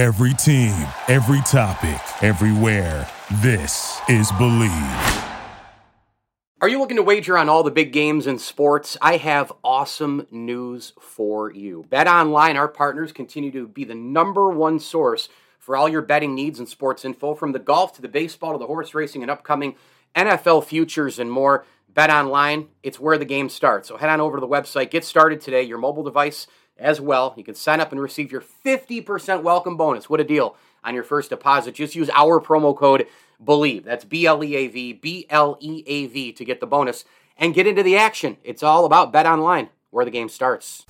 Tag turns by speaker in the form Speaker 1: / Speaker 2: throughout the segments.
Speaker 1: Every team, every topic, everywhere. This is Bleav.
Speaker 2: Are you looking to wager on all the big games in sports? I have awesome news for you. Bet Online, our partners, continue to be the number one source for all your betting needs and sports info, from the golf to the baseball to the horse racing and upcoming NFL futures and more. Bet Online, it's where the game starts. So head on over to the website, get started today, your mobile device as well. You can sign up and receive your 50% welcome bonus. What a deal on your first deposit. Just use our promo code BLEAV. That's B L E A V, B L E A V to get the bonus and get into the action. It's all about Bet Online, where the game starts.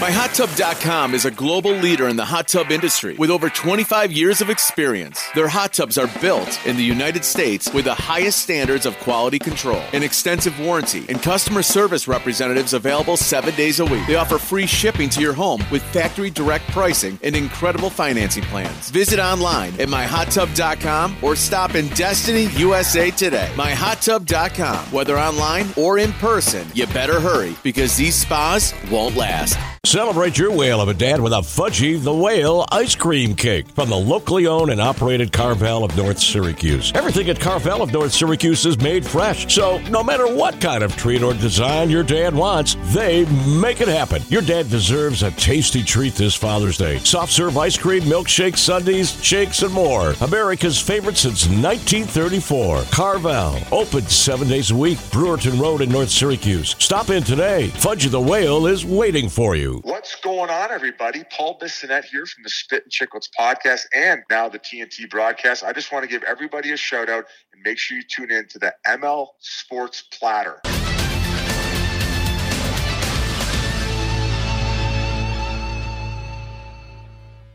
Speaker 3: MyHotTub.com is a global leader in the hot tub industry with over 25 years of experience. Their hot tubs are built in the United States with the highest standards of quality control, an extensive warranty, and customer service representatives available seven days a week. They offer free shipping to your home with factory direct pricing and incredible financing plans. Visit online at MyHotTub.com or stop in Destiny, USA today. MyHotTub.com. Whether online or in person, you better hurry because these spas won't last.
Speaker 4: Celebrate your whale of a dad with a Fudgy the Whale ice cream cake from the locally owned and operated Carvel of North Syracuse. Everything at Carvel of North Syracuse is made fresh, so no matter what kind of treat or design your dad wants, they make it happen. Your dad deserves a tasty treat this Father's Day. Soft serve ice cream, milkshakes, sundaes, shakes, and more. America's favorite since 1934. Carvel, open seven days a week. Brewerton Road in North Syracuse. Stop in today. Fudgy the Whale is waiting for you.
Speaker 5: What's going on, everybody? Paul Bissonnette here from the Spit and Chicklets podcast and now the TNT broadcast. I just want to give everybody a shout out and make sure you tune in to the ML Sports Platter.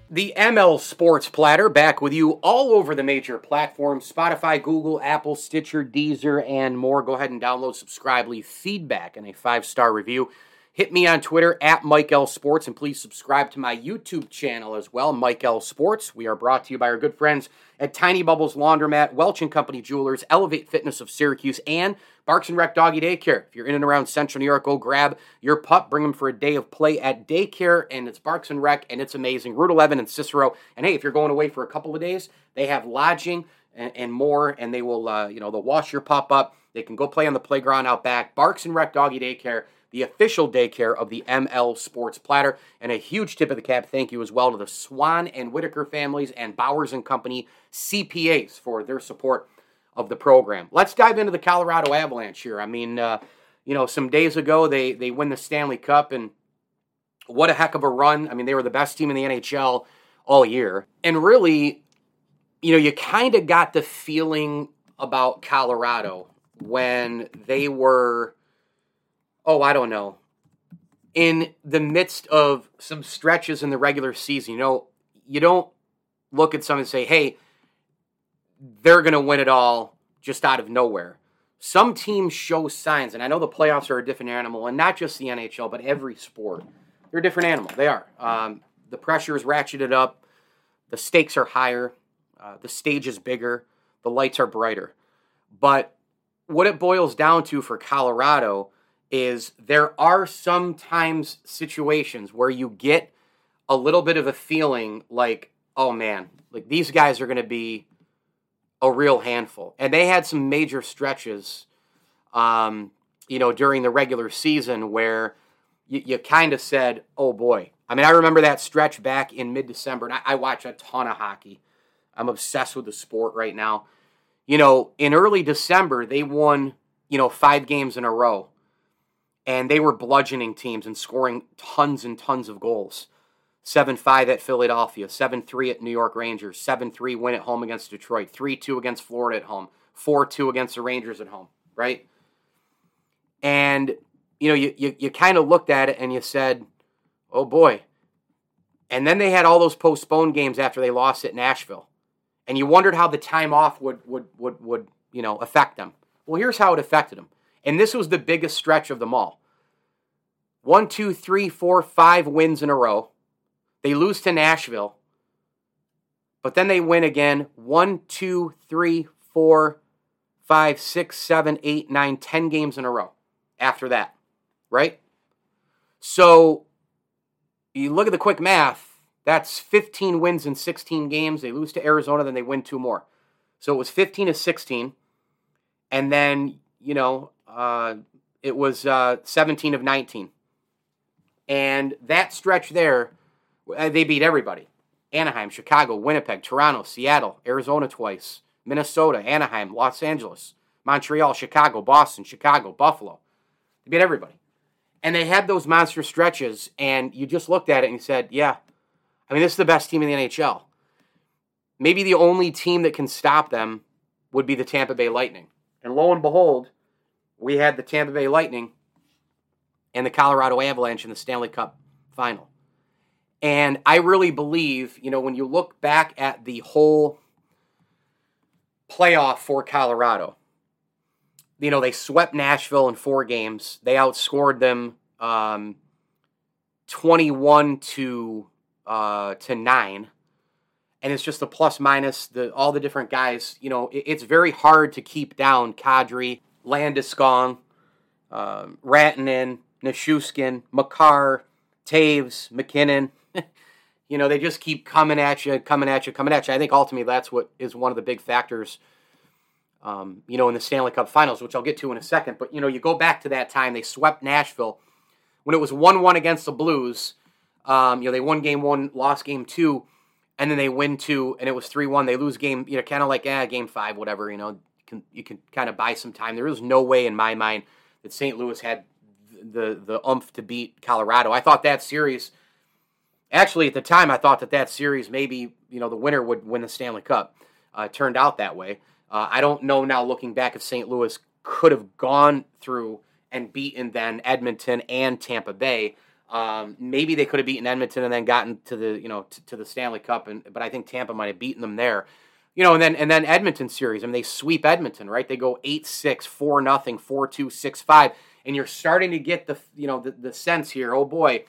Speaker 2: The ML Sports Platter back with you all over the major platforms Spotify, Google, Apple, Stitcher, Deezer, and more. Go ahead and download, subscribe, leave feedback, and a five star review. Hit me on Twitter at Mike L Sports, and please subscribe to my YouTube channel as well, Mike L Sports. We are brought to you by our good friends at Tiny Bubbles Laundromat, Welch and Company Jewelers, Elevate Fitness of Syracuse, and Barks and Rec Doggy Daycare. If you're in and around Central New York, go grab your pup, bring him for a day of play at daycare, and it's Barks and Rec, and it's amazing. Route 11 and Cicero. And hey, if you're going away for a couple of days, they have lodging and, and more, and they will, uh, you know, they'll wash your pup up. They can go play on the playground out back. Barks and Rec Doggy Daycare the official daycare of the ML Sports Platter. And a huge tip of the cap thank you as well to the Swan and Whitaker families and Bowers and Company CPAs for their support of the program. Let's dive into the Colorado Avalanche here. I mean, uh, you know, some days ago they they win the Stanley Cup and what a heck of a run. I mean, they were the best team in the NHL all year. And really, you know, you kind of got the feeling about Colorado when they were oh, I don't know, in the midst of some stretches in the regular season, you know, you don't look at someone and say, hey, they're going to win it all just out of nowhere. Some teams show signs, and I know the playoffs are a different animal, and not just the NHL, but every sport. They're a different animal. They are. Um, the pressure is ratcheted up, the stakes are higher, uh, the stage is bigger, the lights are brighter. But what it boils down to for Colorado is there are sometimes situations where you get a little bit of a feeling like, oh man, like these guys are going to be a real handful. And they had some major stretches, um, you know, during the regular season where you, you kind of said, oh boy. I mean, I remember that stretch back in mid December, and I, I watch a ton of hockey. I'm obsessed with the sport right now. You know, in early December, they won, you know, five games in a row and they were bludgeoning teams and scoring tons and tons of goals. 7 5 at Philadelphia, 7 3 at New York Rangers, 7 3 win at home against Detroit, 3 2 against Florida at home, 4 2 against the Rangers at home, right? And, you know, you, you, you kind of looked at it and you said, oh boy. And then they had all those postponed games after they lost at Nashville. And you wondered how the time off would, would, would, would you know, affect them. Well, here's how it affected them. And this was the biggest stretch of them all. One, two, three, four, five wins in a row. They lose to Nashville. But then they win again. One, two, three, four, five, six, seven, eight, nine, ten games in a row after that. Right? So you look at the quick math. That's 15 wins in 16 games. They lose to Arizona, then they win two more. So it was 15 to 16. And then, you know, uh, it was uh, 17 of 19. And that stretch there, uh, they beat everybody Anaheim, Chicago, Winnipeg, Toronto, Seattle, Arizona twice, Minnesota, Anaheim, Los Angeles, Montreal, Chicago, Boston, Chicago, Buffalo. They beat everybody. And they had those monster stretches, and you just looked at it and you said, yeah, I mean, this is the best team in the NHL. Maybe the only team that can stop them would be the Tampa Bay Lightning. And lo and behold, we had the Tampa Bay Lightning and the Colorado Avalanche in the Stanley Cup final. And I really believe, you know, when you look back at the whole playoff for Colorado, you know, they swept Nashville in four games. They outscored them um, 21 to uh, to nine. And it's just the plus minus the all the different guys. You know, it, it's very hard to keep down Kadri, Landeskog, uh, Rantanen, Nichushkin, Makar, Toews, MacKinnon. you know, they just keep coming at you, coming at you, coming at you. I think ultimately that's what is one of the big factors, um, you know, in the Stanley Cup finals, which I'll get to in a second. But, you know, you go back to that time, they swept Nashville when it was 1 1 against the Blues. Um, you know, they won game one, lost game two, and then they win two, and it was 3 1. They lose game, you know, kind of like, eh, game five, whatever, you know, can, you can kind of buy some time. There is no way in my mind that St. Louis had the the umph to beat Colorado. I thought that series, actually at the time, I thought that that series maybe you know the winner would win the Stanley Cup. Uh, turned out that way. Uh, I don't know now looking back if St. Louis could have gone through and beaten then Edmonton and Tampa Bay. Um, maybe they could have beaten Edmonton and then gotten to the you know t- to the Stanley Cup, and but I think Tampa might have beaten them there. You know, and then and then Edmonton series. I mean, they sweep Edmonton, right? They go 8-6, 4 nothing, 4-2, 6-5 and you're starting to get the you know the, the sense here. Oh boy,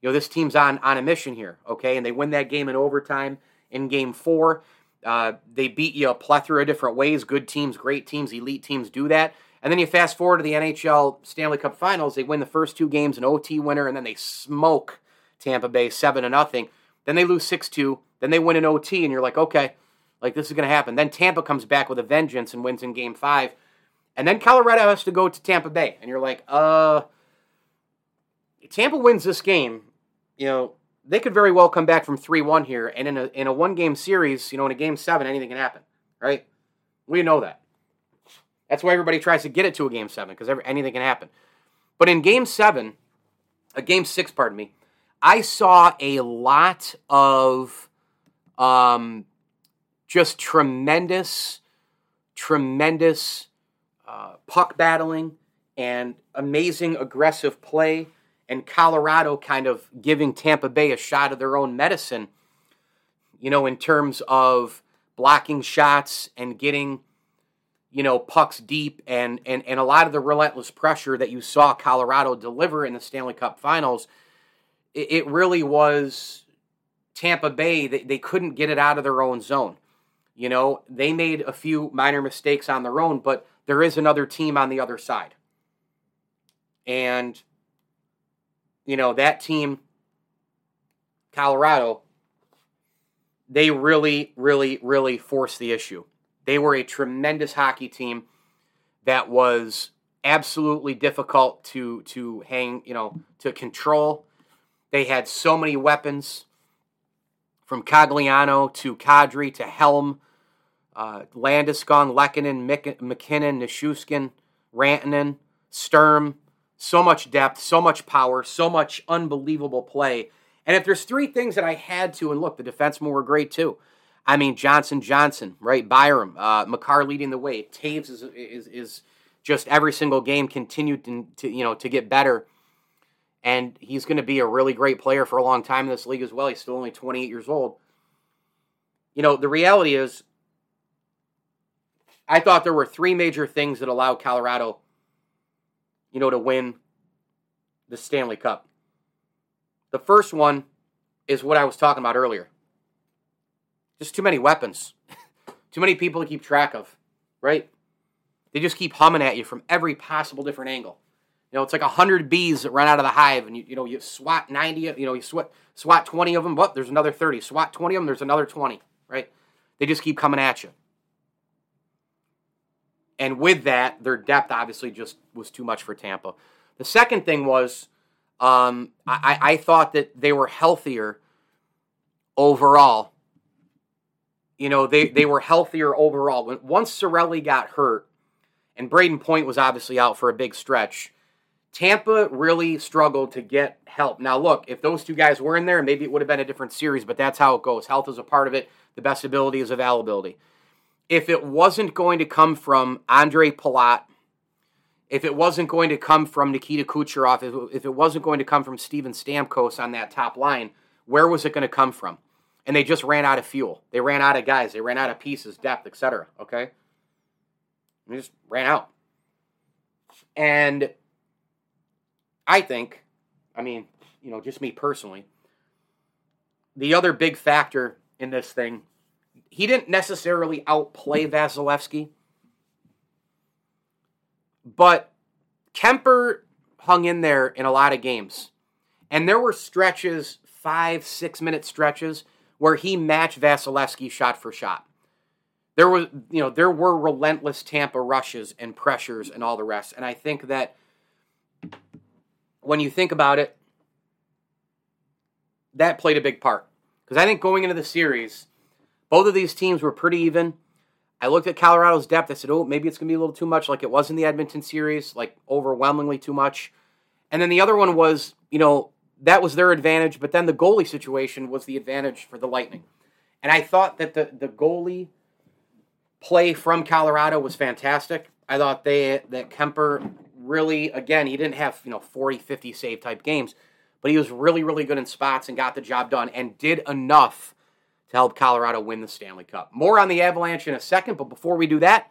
Speaker 2: you know this team's on on a mission here. Okay, and they win that game in overtime in Game Four. Uh, they beat you a plethora of different ways. Good teams, great teams, elite teams do that. And then you fast forward to the NHL Stanley Cup Finals. They win the first two games, an OT winner, and then they smoke Tampa Bay seven to nothing. Then they lose six two. Then they win an OT, and you're like, okay, like this is going to happen. Then Tampa comes back with a vengeance and wins in Game Five. And then Colorado has to go to Tampa Bay. And you're like, uh, Tampa wins this game, you know, they could very well come back from 3 1 here. And in a, in a one game series, you know, in a game seven, anything can happen, right? We know that. That's why everybody tries to get it to a game seven, because anything can happen. But in game seven, a game six, pardon me, I saw a lot of um, just tremendous, tremendous uh, puck battling and amazing aggressive play, and Colorado kind of giving Tampa Bay a shot of their own medicine, you know, in terms of blocking shots and getting, you know, pucks deep and, and, and a lot of the relentless pressure that you saw Colorado deliver in the Stanley Cup finals. It, it really was Tampa Bay, they, they couldn't get it out of their own zone. You know, they made a few minor mistakes on their own, but there is another team on the other side. And, you know, that team, Colorado, they really, really, really forced the issue. They were a tremendous hockey team that was absolutely difficult to to hang, you know, to control. They had so many weapons from Cogliano to Kadri to Helm uh, Landeskog, Lehkonen, MacKinnon, Nichushkin, Rantanen, Sturm. So much depth, so much power, so much unbelievable play. And if there's three things that I had to, and look, the defensemen were great too. I mean, Johnson, Johnson, right? Byram, uh, Makar leading the way. Toews is, is, is just every single game continued to, to, you know to get better, and he's going to be a really great player for a long time in this league as well. He's still only 28 years old. You know, the reality is I thought there were three major things that allowed Colorado, you know, to win the Stanley Cup. The first one is what I was talking about earlier. Just too many weapons. too many people to keep track of, right? They just keep humming at you from every possible different angle. You know, it's like hundred bees that run out of the hive, and you you know you swat ninety. You know, you swat swat twenty of them. What? There's another thirty. Swat twenty of them. There's another twenty. Right? They just keep coming at you. And with that, their depth obviously just was too much for Tampa. The second thing was, um, I, I thought that they were healthier overall. You know, they, they were healthier overall. When, once Cirelli got hurt, and Brayden Point was obviously out for a big stretch, Tampa really struggled to get help. Now, look, if those two guys were in there, maybe it would have been a different series, but that's how it goes. Health is a part of it, the best ability is availability. If it wasn't going to come from Andre Palat, if it wasn't going to come from Nikita Kucherov, if it, wasn't going to come from Steven Stamkos on that top line, where was it going to come from? And they just ran out of fuel. They ran out of guys. They ran out of pieces, depth, etc. Okay, they just ran out. And I think, I mean, you know, just me personally, the other big factor in this thing, he didn't necessarily outplay Vasilevskiy, but Kuemper hung in there in a lot of games. And there were stretches, five, six minute stretches, where he matched Vasilevskiy shot for shot. There was, you know, there were relentless Tampa rushes and pressures and all the rest. And I think that when you think about it, that played a big part. Because I think going into the series, both of these teams were pretty even. I looked at Colorado's depth. I said, oh, maybe it's going to be a little too much, like it was in the Edmonton series, like overwhelmingly too much. And then the other one was, you know, that was their advantage, but then the goalie situation was the advantage for the Lightning. And I thought that the, the goalie play from Colorado was fantastic. I thought they that Kuemper really again, he didn't have, you know, 40, 50 save type games, but he was really really good in spots and got the job done and did enough to help Colorado win the Stanley Cup. More on the Avalanche in a second, but before we do that,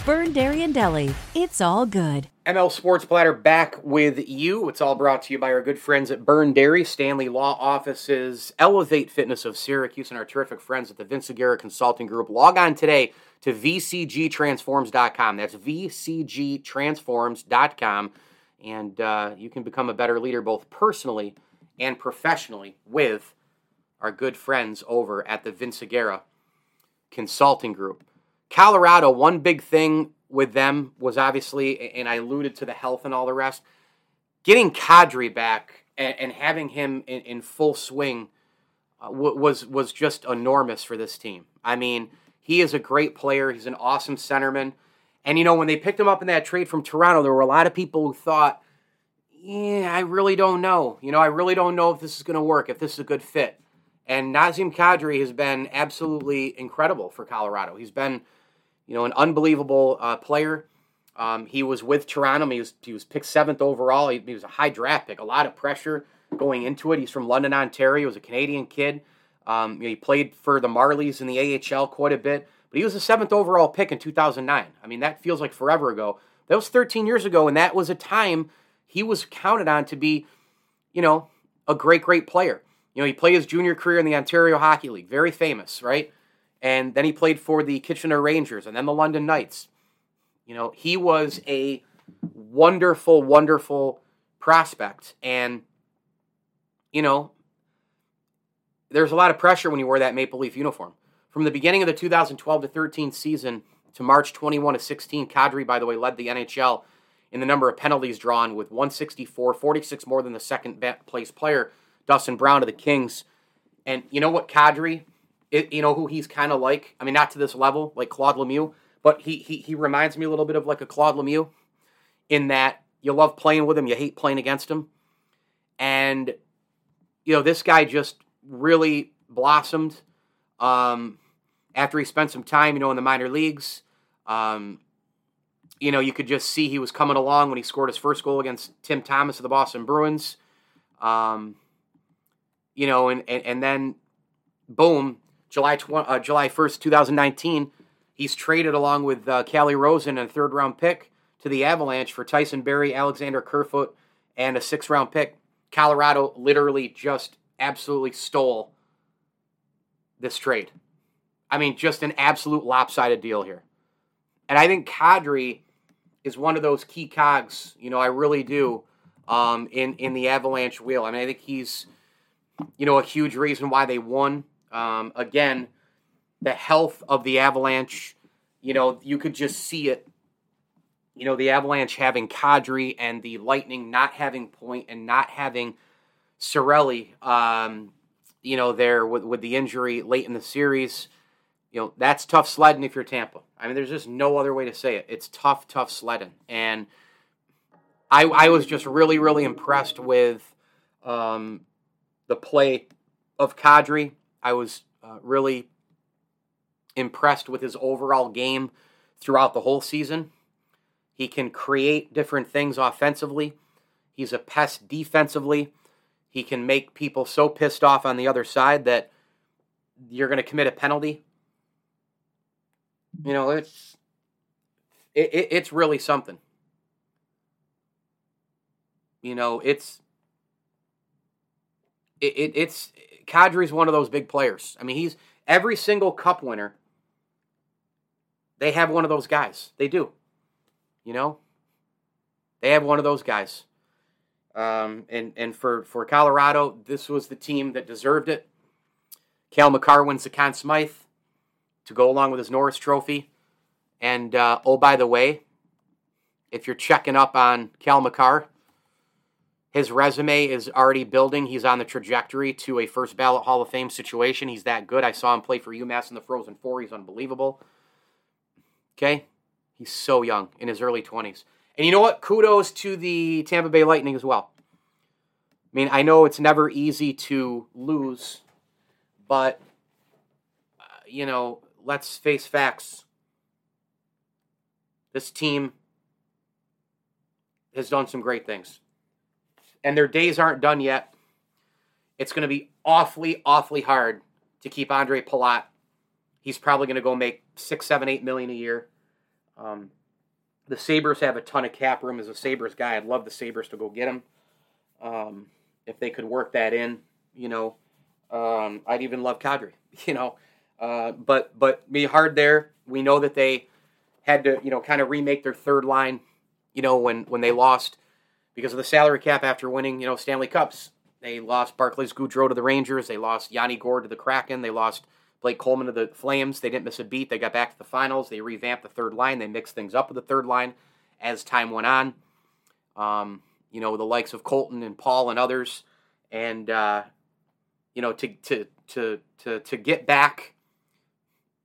Speaker 6: Burn Dairy and Deli. It's all good.
Speaker 2: ML Sports Platter back with you. It's all brought to you by our good friends at Burn Dairy, Stanley Law Offices, Elevate Fitness of Syracuse, and our terrific friends at the Vince Aguirre Consulting Group. Log on today to vcgtransforms.com. That's vcgtransforms.com. And uh, you can become a better leader both personally and professionally with our good friends over at the Vince Aguirre Consulting Group. Colorado, one big thing with them was obviously, and I alluded to the health and all the rest, getting Kadri back and, and having him in, in full swing uh, was was just enormous for this team. I mean, he is a great player. He's an awesome centerman. And you know, when they picked him up in that trade from Toronto, there were a lot of people who thought, "Yeah, I really don't know. You know, I really don't know if this is going to work. If this is a good fit." And Nazem Kadri has been absolutely incredible for Colorado. He's been you know, an unbelievable uh, player. Um, he was with Toronto. He was he was picked seventh overall. He, he, was a high draft pick. A lot of pressure going into it. He's from London, Ontario. He was a Canadian kid. Um, you know, he played for the Marlies in the AHL quite a bit. But he was the seventh overall pick in 2009. I mean, that feels like forever ago. That was 13 years ago, and that was a time he was counted on to be, you know, a great, great player. You know, he played his junior career in the Ontario Hockey League, very famous, right? And then he played for the Kitchener Rangers and then the London Knights. You know, he was a wonderful, wonderful prospect. And, you know, there's a lot of pressure when you wear that Maple Leaf uniform. From the beginning of the 2012 to 13 season to March 21 to 16, Kadri, by the way, led the NHL in the number of penalties drawn with 164, 46 more than the second place player, Dustin Brown of the Kings. And you know what, Kadri? It, you know who he's kind of like. I mean, not to this level, like Claude Lemieux, but he, he he reminds me a little bit of like a Claude Lemieux, in that you love playing with him, you hate playing against him, and you know this guy just really blossomed um, after he spent some time, you know, in the minor leagues. Um, you know, you could just see he was coming along when he scored his first goal against Tim Thomas of the Boston Bruins. Um, you know, and, and, and then boom, July tw- uh, July 1st, 2019, he's traded along with uh, Calle Rosen and a third round pick to the Avalanche for Tyson Barrie, Alexander Kerfoot, and a six round pick. Colorado literally just absolutely stole this trade. I mean, just an absolute lopsided deal here. And I think Kadri is one of those key cogs, you know, I really do, um, in, in the Avalanche wheel. I mean, I think he's, you know, a huge reason why they won. Um, again, the health of the Avalanche, you know, you could just see it. You know, the Avalanche having Kadri and the Lightning not having Point and not having Cirelli, um, you know, there with, with the injury late in the series. You know, that's tough sledding if you're Tampa. I mean, there's just no other way to say it. It's tough, tough sledding. And I, I was just really, really impressed with um, the play of Kadri. I was uh, really impressed with his overall game throughout the whole season. He can create different things offensively. He's a pest defensively. He can make people so pissed off on the other side that you're going to commit a penalty. You know, it's it, it, it's really something. You know, it's it, it it's Kadri's one of those big players. I mean, he's every single cup winner. They have one of those guys. They do. You know, they have one of those guys. Um, and and for for Colorado, this was the team that deserved it. Cal Makar wins the Conn Smythe to go along with his Norris Trophy. And uh, oh, by the way, if you're checking up on Cal Makar, his resume is already building. He's on the trajectory to a first ballot Hall of Fame situation. He's that good. I saw him play for UMass in the Frozen Four. He's unbelievable. Okay? He's so young, in his early 20s. And you know what? Kudos to the Tampa Bay Lightning as well. I mean, I know it's never easy to lose, but, uh, you know, let's face facts. This team has done some great things. And their days aren't done yet. It's going to be awfully, awfully hard to keep Andre Palat. He's probably going to go make six, seven, eight million a year. Um, the Sabres have a ton of cap room. As a Sabres guy, I'd love the Sabres to go get him. Um, if they could work that in, you know, um, I'd even love Kadri, you know. Uh, but but be hard there. We know that they had to, you know, kind of remake their third line, you know, when when they lost because of the salary cap after winning, you know, Stanley Cups. They lost Barclays Goodrow to the Rangers. They lost Yanni Gourde to the Kraken. They lost Blake Coleman to the Flames. They didn't miss a beat. They got back to the finals. They revamped the third line. They mixed things up with the third line as time went on. Um, you know, the likes of Colton and Paul and others, and uh, you know, to to to to to get back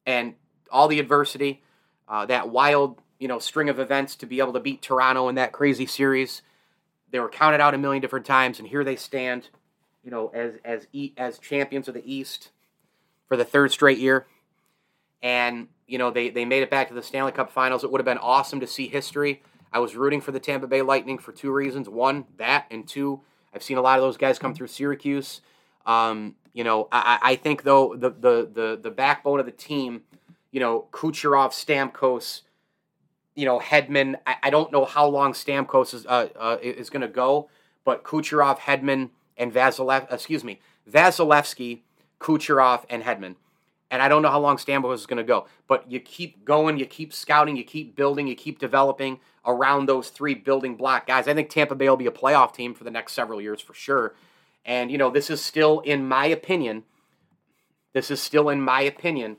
Speaker 2: and all the adversity, uh, that wild you know string of events to be able to beat Toronto in that crazy series. They were counted out a million different times, and here they stand, you know, as as as champions of the East for the third straight year. And, you know, they, they made it back to the Stanley Cup finals. It would have been awesome to see history. I was rooting for the Tampa Bay Lightning for two reasons. One, that, and two, I've seen a lot of those guys come through Syracuse. Um, you know, I, I think though the, the the the backbone of the team, you know, Kucherov, Stamkos, you know, Hedman. I, I don't know how long Stamkos is uh, uh, is going to go, but Kucherov, Hedman, and Vasilev, excuse me, Vasilevskiy Kucherov, and Hedman. And I don't know how long Stamkos is going to go, but you keep going, you keep scouting, you keep building, you keep developing around those three building block guys. I think Tampa Bay will be a playoff team for the next several years for sure. And, you know, this is still, in my opinion, this is still, in my opinion,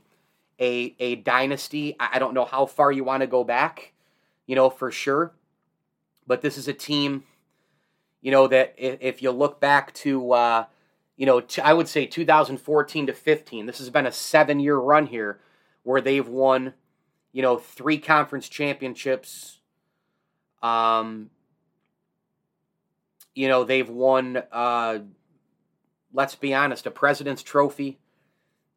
Speaker 2: a, a dynasty. I don't know how far you want to go back, you know, for sure. But this is a team, you know, that if, you look back to, uh, you know, t- I would say 2014 to 15. This has been a seven year run here where they've won, you know, three conference championships. Um, you know, they've won, uh, let's be honest, a President's Trophy.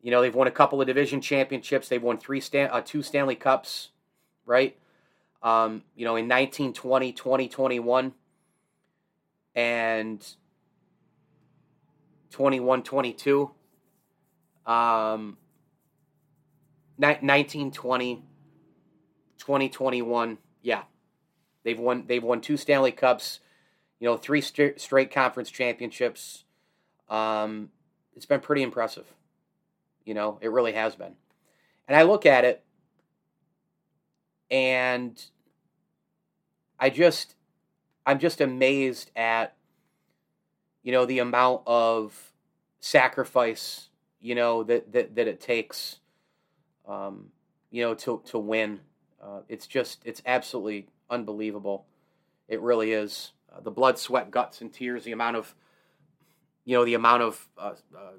Speaker 2: You know, they've won a couple of division championships. They've won three Stan- uh, two Stanley Cups, right? Um, you know, in 1920, 2021, and 21, 22. Um, 1920, 2021. Yeah, they've won. They've won two Stanley Cups. You know, three st- straight conference championships. Um, it's been pretty impressive. You know, it really has been. And I look at it, and I just, I'm just amazed at, you know, the amount of sacrifice, you know, that that, that it takes um, you know, to to win. Uh, it's just it's absolutely unbelievable. It really is. Uh, the blood, sweat, guts, and tears. The amount of, you know, the amount of uh, uh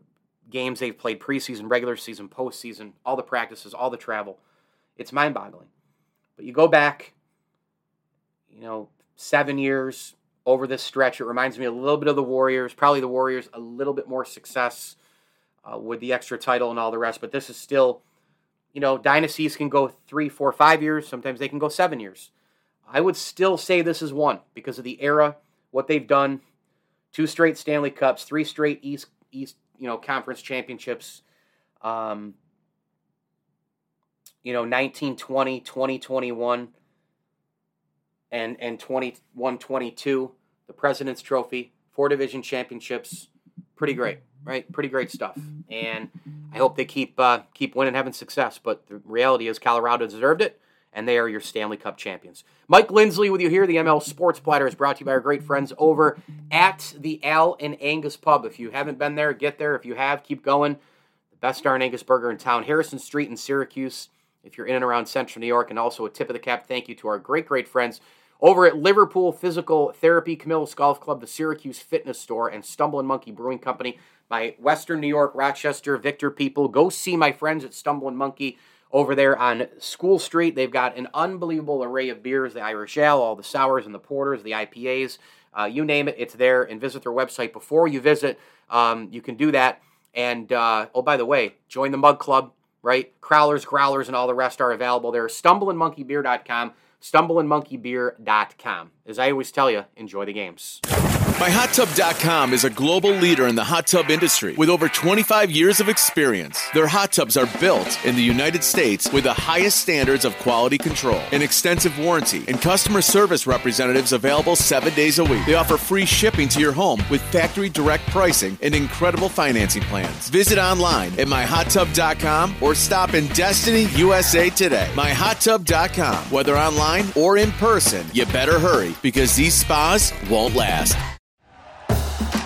Speaker 2: games they've played preseason, regular season, postseason, all the practices, all the travel. It's mind-boggling. But you go back, you know, seven years over this stretch. It reminds me a little bit of the Warriors. Probably the Warriors a little bit more success uh, with the extra title and all the rest. But this is still you know, dynasties can go three, four, five years. Sometimes they can go seven years. I would still say this is one because of the era, what they've done. Two straight Stanley Cups, three straight East East, you know, conference championships. Um, you know, 1920, 2021, and and 21, 22, the President's Trophy, four division championships. Pretty great right? Pretty great stuff, and I hope they keep uh, keep winning, having success. But the reality is, Colorado deserved it, and they are your Stanley Cup champions. Mike Lindsley with you here. The ML Sports Platter is brought to you by our great friends over at the Al and Angus Pub. If you haven't been there, get there. If you have, keep going. The best darn Angus burger in town, Harrison Street in Syracuse. If you're in and around Central New York, and also a tip of the cap thank you to our great, great friends over at Liverpool Physical Therapy, Camillus Golf Club, the Syracuse Fitness Store, and Stumbling Monkey Brewing Company my Western New York, Rochester, Victor people. Go see my friends at Stumbling Monkey over there on School Street. They've got an unbelievable array of beers the Irish Ale, all the sours and the porters, the IPAs. Uh, you name it, it's there. And visit their website before you visit. Um, you can do that. And uh, oh, by the way, join the Mug Club, right? Crowlers, growlers, and all the rest are available there. StumblingMonkeyBeer.com, StumblingMonkeyBeer.com. As I always tell you, enjoy the games.
Speaker 3: MyHotTub.com is a global leader in the hot tub industry with over 25 years of experience. Their hot tubs are built in the United States with the highest standards of quality control, an extensive warranty, and customer service representatives available seven days a week. They offer free shipping to your home with factory direct pricing and incredible financing plans. Visit online at MyHotTub.com or stop in Destiny, USA today. MyHotTub.com. Whether online or in person, you better hurry because these spas won't last.